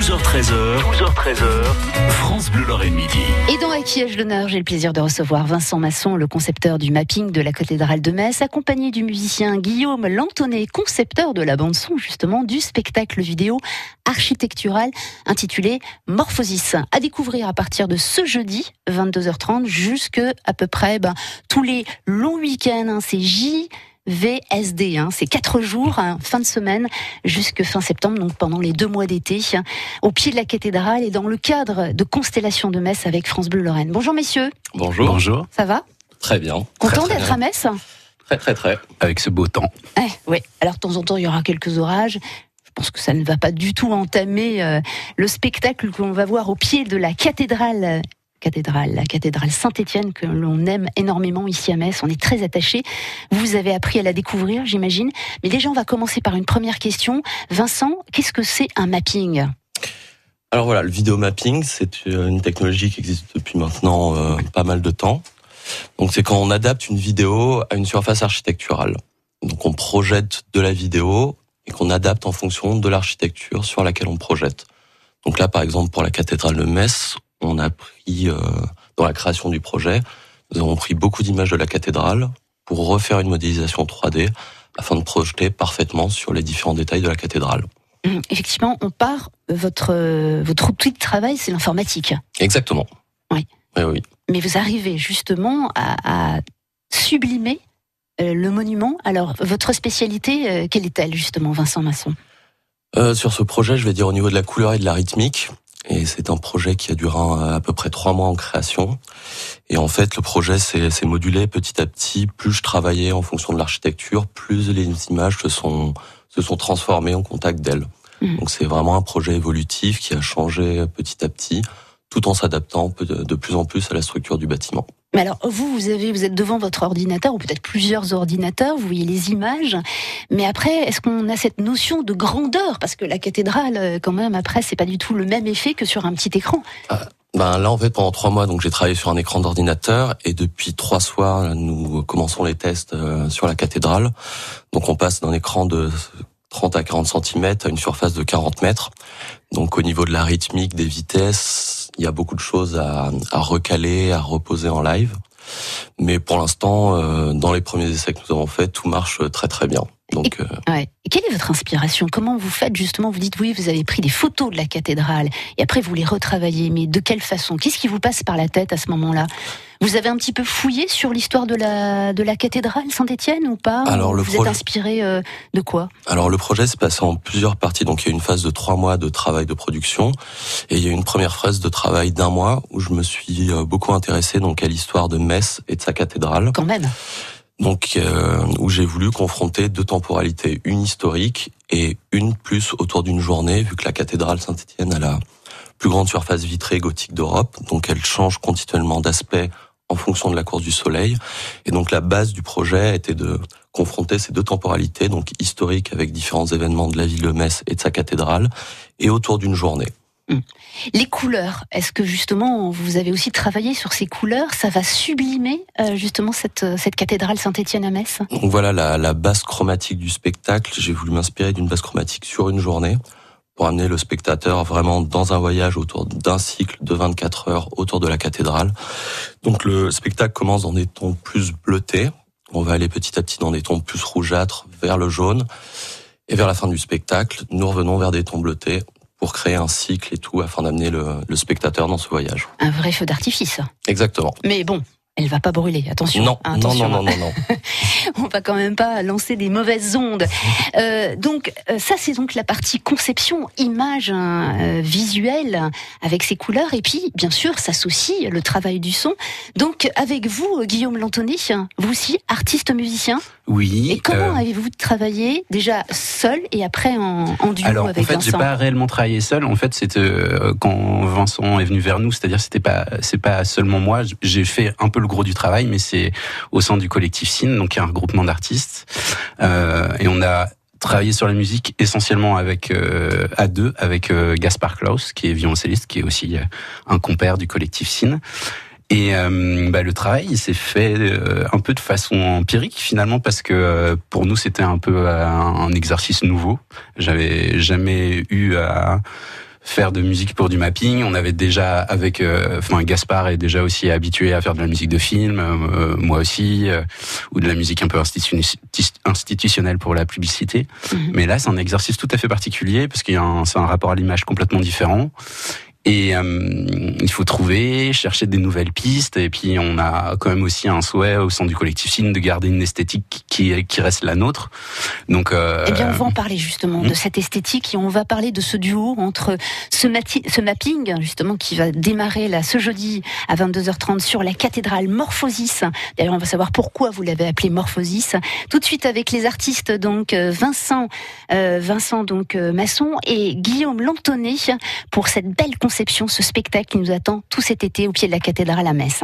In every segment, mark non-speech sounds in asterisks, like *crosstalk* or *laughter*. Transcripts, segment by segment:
12h13h, 12h13h, France Bleu Lorraine Midi. Et dans À qui ai-je l'honneur, j'ai le plaisir de recevoir Vincent Masson, le concepteur du mapping de la cathédrale de Metz, accompagné du musicien Guillaume Lantonnet, concepteur de la bande-son justement du spectacle vidéo architectural intitulé Morphosis. À découvrir à partir de ce jeudi, 22h30, jusque à peu près ben, tous les longs week-ends. Hein, c'est J. VSD. Hein. C'est quatre jours, hein, fin de semaine, jusque fin septembre, donc pendant les deux mois d'été, au pied de la cathédrale et dans le cadre de Constellation de Metz avec France Bleu Lorraine. Bonjour messieurs. Bonjour. Bonjour. Ça va? Très bien. Content d'être à Metz? Très très très. Avec ce beau temps. Eh, Oui. Alors de temps en temps, il y aura quelques orages. Je pense que ça ne va pas du tout entamer euh, le spectacle que l'on va voir au pied de la cathédrale. Cathédrale, la cathédrale Saint-Étienne que l'on aime énormément ici à Metz. On est très attachés. Vous avez appris à la découvrir, j'imagine. Mais déjà, on va commencer par une première question. Vincent, qu'est-ce que c'est un mapping? Alors voilà, le vidéo mapping, c'est une technologie qui existe depuis maintenant euh, pas mal de temps. Donc c'est quand on adapte une vidéo à une surface architecturale. Donc on projette de la vidéo et qu'on adapte en fonction de l'architecture sur laquelle on projette. Donc là, par exemple, pour la cathédrale de Metz, on a pris, euh, dans la création du projet, nous avons pris beaucoup d'images de la cathédrale pour refaire une modélisation 3D afin de projeter parfaitement sur les différents détails de la cathédrale. Hum, Effectivement, on part. Votre, euh, votre outil de travail, c'est l'informatique. Exactement. Oui. Oui, oui. mais vous arrivez justement à, à sublimer euh, le monument. Alors, votre spécialité, quelle est-elle justement, Vincent Masson? Euh, sur ce projet, je vais dire au niveau de la couleur et de la rythmique. Et c'est un projet qui a duré à peu près trois mois en création. Et en fait, le projet s'est modulé petit à petit. Plus je travaillais en fonction de l'architecture, plus les images se sont se sont transformées en contact d'elles. Mhm. Donc c'est vraiment un projet évolutif qui a changé petit à petit, tout en s'adaptant de plus en plus à la structure du bâtiment. Mais alors, vous, vous avez, vous êtes devant votre ordinateur ou peut-être plusieurs ordinateurs. Vous voyez les images. Mais après, est-ce qu'on a cette notion de grandeur? Parce que la cathédrale, euh, quand même, après, c'est pas du tout le même effet que sur un petit écran. Ben là, en fait, pendant trois mois, donc j'ai travaillé sur un écran d'ordinateur et depuis trois soirs, nous commençons les tests euh, sur la cathédrale. Donc on passe d'un écran de 30 à 40 cm à une surface de 40 mètres. Donc au niveau de la rythmique, des vitesses, il y a beaucoup de choses à, à recaler, à reposer en live. Mais pour l'instant, euh, dans les premiers essais que nous avons faits, tout marche très très bien. Donc euh, Ouais. Et quelle est votre inspiration? Comment vous faites justement? Vous dites oui, vous avez pris des photos de la cathédrale et après vous les retravaillez. Mais de quelle façon? Qu'est-ce qui vous passe par la tête à ce moment-là? Vous avez un petit peu fouillé sur l'histoire de la de la cathédrale Saint-Étienne ou pas? Alors, le vous êtes inspiré euh, de quoi? Alors le projet s'est passé en plusieurs parties. Donc il y a une phase de trois mois de travail de production et il y a une première phase de travail d'un mois où je me suis euh, beaucoup intéressé donc à l'histoire de Metz et de sa cathédrale. Quand même. Donc euh, où j'ai voulu confronter deux temporalités, une historique et une plus autour d'une journée vu que la cathédrale Saint-Étienne a la plus grande surface vitrée gothique d'Europe. Donc elle change continuellement d'aspect en fonction de la course du soleil. Et donc la base du projet était de confronter ces deux temporalités, donc historiques avec différents événements de la ville de Metz et de sa cathédrale, et autour d'une journée. Les couleurs, est-ce que justement vous avez aussi travaillé sur ces couleurs? Ça va sublimer euh, justement cette, cette cathédrale Saint-Étienne à Metz? Donc voilà la, la base chromatique du spectacle. J'ai voulu m'inspirer d'une base chromatique sur une journée pour amener le spectateur vraiment dans un voyage autour d'un cycle de 24 heures autour de la cathédrale. Donc le spectacle commence dans des tons plus bleutés. On va aller petit à petit dans des tons plus rougeâtres vers le jaune. Et vers la fin du spectacle, nous revenons vers des tons bleutés pour créer un cycle et tout afin d'amener le, le spectateur dans ce voyage. Un vrai feu d'artifice. Exactement. Mais bon, elle va pas brûler. Attention. Non, hein, non, attention. non, non, non, non. *laughs* On va quand même pas lancer des mauvaises ondes. *laughs* Euh, donc euh, ça c'est donc la partie conception, image hein, euh, visuelle avec ses couleurs et puis bien sûr s'associe le travail du son. Donc avec vous Guillaume Lantonnet, vous aussi artiste musicien? Oui. Et comment euh, avez-vous travaillé déjà seul et après en, en duo alors, en avec fait, j'ai Vincent pas réellement travaillé seul. En fait, c'était euh, quand Vincent est venu vers nous, c'est-à-dire c'était pas c'est pas seulement moi. J'ai fait un peu le gros du travail, mais c'est au sein du collectif Cine, donc qui est un regroupement d'artistes, Euh, et on a travaillé sur la musique essentiellement avec euh, à deux avec euh, Gaspard Klaus, qui est violoncelliste, qui est aussi euh, un compère du collectif Cine. Et euh, bah, le travail, il s'est fait euh, un peu de façon empirique finalement parce que euh, pour nous c'était un peu euh, un exercice nouveau. J'avais jamais eu à faire de musique pour du mapping. On avait déjà avec, enfin Gaspard est déjà aussi habitué à faire de la musique de film, moi aussi, ou de la musique un peu institutionnelle pour la publicité. Mhm. Mais là, c'est un exercice tout à fait particulier parce qu'il y a c'est un rapport à l'image complètement différent. Et euh, il faut trouver, chercher des nouvelles pistes. Et puis on a quand même aussi un souhait au sein du collectif Cine de garder une esthétique qui, qui reste la nôtre. Donc, euh, eh bien, on va en parler justement de hmm. cette esthétique et on va parler de ce duo entre ce, ce mapping justement qui va démarrer là ce jeudi à 22h30 sur la cathédrale Morphosis. D'ailleurs, on va savoir pourquoi vous l'avez appelé Morphosis. Tout de suite avec les artistes donc euh, Vincent, euh, Vincent donc Masson et Guillaume Lantonnet pour cette belle conception, ce spectacle qui nous attend tout cet été au pied de la cathédrale à Metz.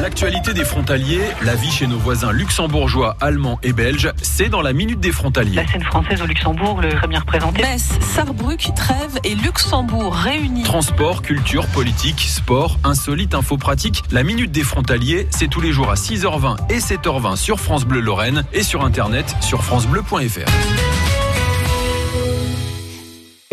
L'actualité des frontaliers, la vie chez nos voisins luxembourgeois, allemands et belges, c'est dans la Minute des frontaliers. La scène française au Luxembourg, le très bien représenté. Metz, Sarrebruck, Trèves et Luxembourg réunis. Transport, culture, politique, sport, insolite, info pratique. La Minute des frontaliers, c'est tous les jours à 6h20 et 7h20 sur France Bleu Lorraine et sur internet sur francebleu.fr.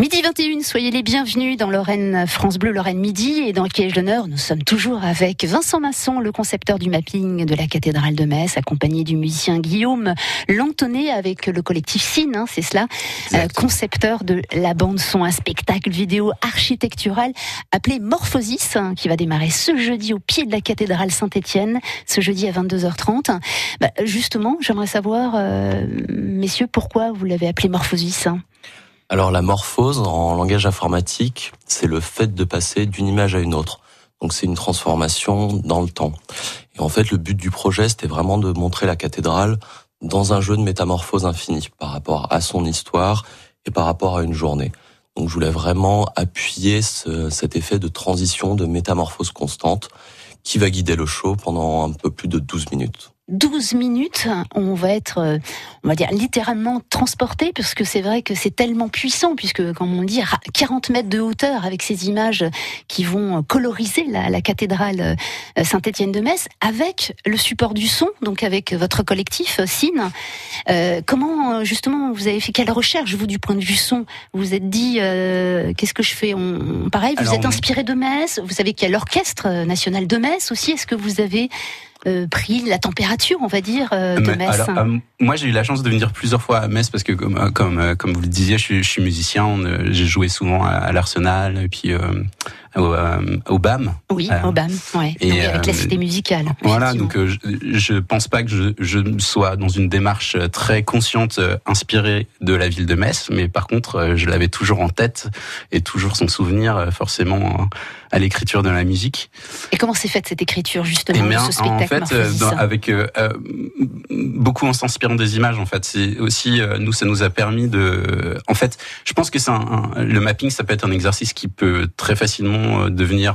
Midi 21, soyez les bienvenus dans Lorraine France Bleu, Lorraine Midi. Et dans le piège d'honneur, nous sommes toujours avec Vincent Masson, le concepteur du mapping de la cathédrale de Metz, accompagné du musicien Guillaume Lantonnet avec le collectif Cine, hein, c'est cela, euh, concepteur de la bande-son, un spectacle vidéo architectural appelé Morphosis, hein, qui va démarrer ce jeudi au pied de la cathédrale Saint-Étienne, ce jeudi à 22h30. Bah, justement, j'aimerais savoir, euh, messieurs, pourquoi vous l'avez appelé Morphosis hein? Alors la morphose en langage informatique, c'est le fait de passer d'une image à une autre. Donc c'est une transformation dans le temps. Et en fait, le but du projet, c'était vraiment de montrer la cathédrale dans un jeu de métamorphose infinie par rapport à son histoire et par rapport à une journée. Donc je voulais vraiment appuyer cet effet de transition, de métamorphose constante qui va guider le show pendant un peu plus de 12 minutes. 12 minutes, on va être, euh, on va dire, littéralement transporté, parce que c'est vrai que c'est tellement puissant, puisque, comme on dit, 40 mètres de hauteur avec ces images qui vont coloriser la, cathédrale euh, Saint-Étienne de Metz, avec le support du son, donc avec votre collectif. Euh, comment, justement, vous avez fait quelle recherche, vous, du point de vue son? Vous vous êtes dit, qu'est-ce que je fais? On, Pareil, vous êtes inspiré de Metz, vous savez qu'il y a l'Orchestre National de Metz aussi, est-ce que vous avez euh, pris la température, on va dire, euh, de Metz euh, Moi, j'ai eu la chance de venir plusieurs fois à Metz parce que, comme, comme, comme vous le disiez, je suis, je suis musicien. J'ai joué souvent à, l'Arsenal et puis au, au, BAM. Oui, au BAM, ouais. Et, avec la cité musicale. Voilà, donc je, je pense pas que je, je sois dans une démarche très consciente, inspirée de la ville de Metz, mais par contre, je l'avais toujours en tête et toujours son souvenir, forcément à l'écriture de la musique. Et comment s'est faite cette écriture justement eh de ce spectacle En fait, euh, avec euh, euh, beaucoup en s'inspirant des images. En fait, c'est aussi nous, ça nous a permis de. En fait, je pense que c'est le mapping, ça peut être un exercice qui peut très facilement devenir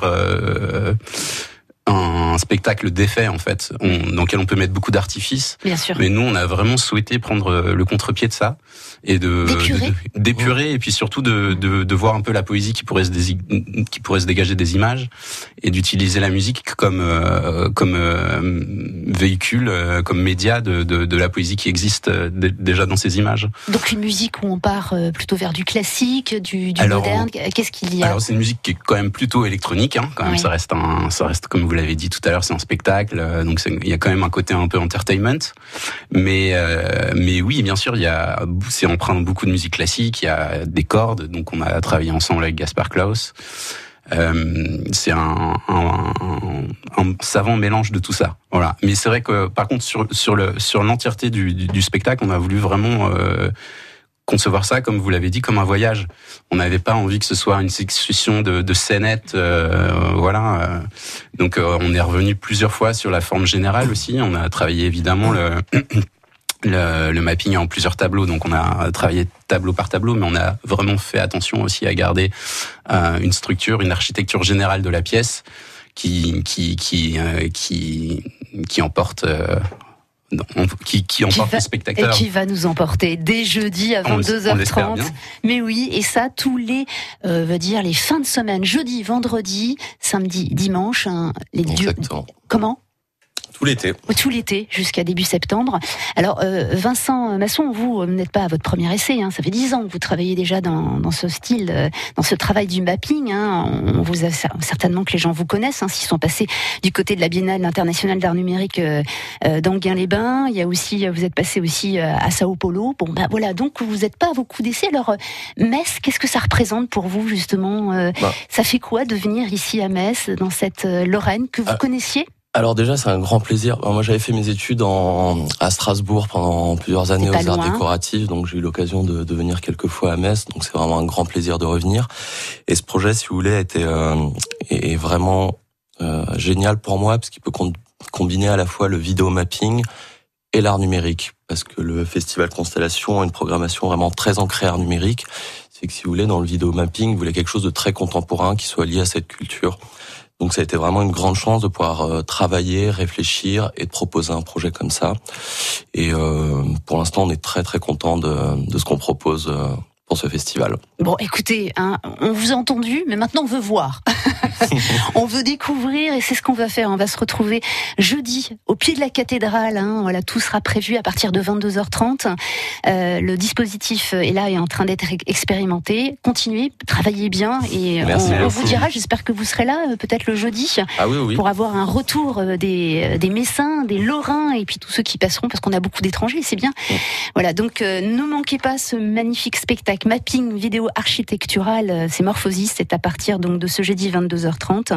un spectacle d'effet en fait, dans lequel on peut mettre beaucoup d'artifices. Bien sûr. Mais nous, on a vraiment souhaité prendre le contre-pied de ça et de d'épurer et puis surtout de, de, de, voir un peu la poésie qui pourrait se qui pourrait se dégager des images et d'utiliser la musique comme euh, comme euh, véhicule, euh, comme média de, de, de, la poésie qui existe déjà dans ces images. Donc une musique où on part plutôt vers du classique, du, du moderne. Qu'est-ce qu'il y a? Alors c'est une musique qui est quand même plutôt électronique. Hein, quand même, ça reste un, ça reste comme vous l'avez dit tout à l'heure, c'est un spectacle, donc il y a quand même un côté un peu entertainment. Mais mais oui, bien sûr, il y a c'est emprunte beaucoup de musique classique, il y a des cordes, donc on a travaillé ensemble avec Gaspar Klaus. Euh, c'est un, savant mélange de tout ça. Voilà. Mais c'est vrai que par contre sur sur le sur l'entièreté du, du, spectacle, on a voulu vraiment euh, concevoir ça, comme vous l'avez dit, comme un voyage. On n'avait pas envie que ce soit une succession de, de scénettes, euh, voilà. Donc on est revenu plusieurs fois sur la forme générale aussi. On a travaillé évidemment le *coughs* le, le, mapping en plusieurs tableaux, donc on a travaillé tableau par tableau, mais on a vraiment fait attention aussi à garder euh, une structure, une architecture générale de la pièce qui qui qui euh, qui, qui emporte qui, qui emporte le spectateur. Et qui va nous emporter dès jeudi à 22h30. Mais oui, et ça tous les, euh, veut dire les fins de semaine, jeudi, vendredi, samedi, dimanche. Hein, les Exactement. Comment? Tout l'été. Tout l'été jusqu'à début septembre. Alors euh, Vincent Masson, vous n'êtes pas à votre premier essai. Hein. Ça fait dix ans que vous travaillez déjà dans, dans ce style, euh, dans ce travail du mapping. Hein. On vous a certainement que les gens vous connaissent, hein, s'ils sont passés du côté de la Biennale internationale d'art numérique euh, euh d'Anguin-les-Bains. Il y a aussi, vous êtes passé aussi à Sao Paulo. Bon, bah voilà. Donc vous n'êtes pas à beaucoup d'essais. Alors Metz, qu'est-ce que ça représente pour vous justement bah. Ça fait quoi de venir ici à Metz, dans cette Lorraine que vous ah. connaissiez? Alors déjà, c'est un grand plaisir. Moi, j'avais fait mes études en, à Strasbourg pendant plusieurs années aux arts décoratifs, donc j'ai eu l'occasion de, de, venir quelques fois à Metz, donc c'est vraiment un grand plaisir de revenir. Et ce projet, si vous voulez, a été euh, est vraiment euh, génial pour moi parce qu'il peut combiner à la fois le vidéo mapping et l'art numérique, parce que le festival Constellation a une programmation vraiment très ancrée art numérique. C'est que si vous voulez, dans le vidéo mapping, vous voulez quelque chose de très contemporain qui soit lié à cette culture. Donc ça a été vraiment une grande chance de pouvoir euh, travailler, réfléchir et de proposer un projet comme ça. Et euh, pour l'instant, on est très très content de, de ce qu'on propose euh, pour ce festival. Bon, écoutez, hein, on vous a entendu, mais maintenant on veut voir. *laughs* on veut découvrir et c'est ce qu'on va faire. On va se retrouver jeudi au pied de la cathédrale. Hein. voilà, tout sera prévu à partir de 22h30. Euh, le dispositif est là et en train d'être expérimenté. Continuez, travaillez bien et on, vous dira. J'espère que vous serez là euh, peut-être le jeudi ah oui, pour avoir un retour euh, des, des Messins, des Lorrains et puis tous ceux qui passeront parce qu'on a beaucoup d'étrangers. C'est bien. Voilà, donc ne manquez pas ce magnifique spectacle mapping vidéo architectural. C'est Morphosis. C'est à partir donc de ce jeudi 22h 30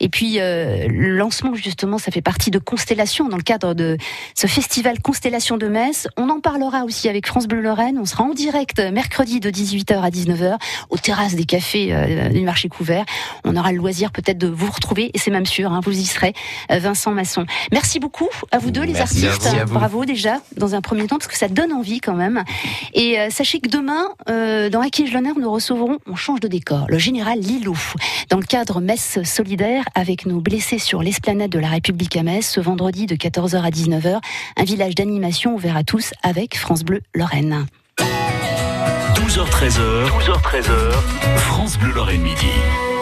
Et puis euh, le lancement justement, ça fait partie de Constellation dans le cadre de ce festival Constellation de Metz. On en parlera aussi avec France Bleu Lorraine. On sera en direct mercredi de 18h à 19h aux terrasses des cafés euh, du marché couvert. On aura le loisir peut-être de vous retrouver et c'est même sûr, hein, vous y serez. Euh, Vincent Masson. Merci beaucoup à vous deux les artistes. Bravo déjà dans un premier temps parce que ça donne envie quand même. Et sachez que demain dans Acquis l'honneur nous recevrons, on change de décor, le général Lilou dans le cadre messe solidaire avec nos blessés sur l'esplanade de la République à Metz ce vendredi de 14h à 19h. Un village d'animation ouvert à tous avec France Bleu Lorraine. 12h13h, 12h13h, France Bleu Lorraine midi.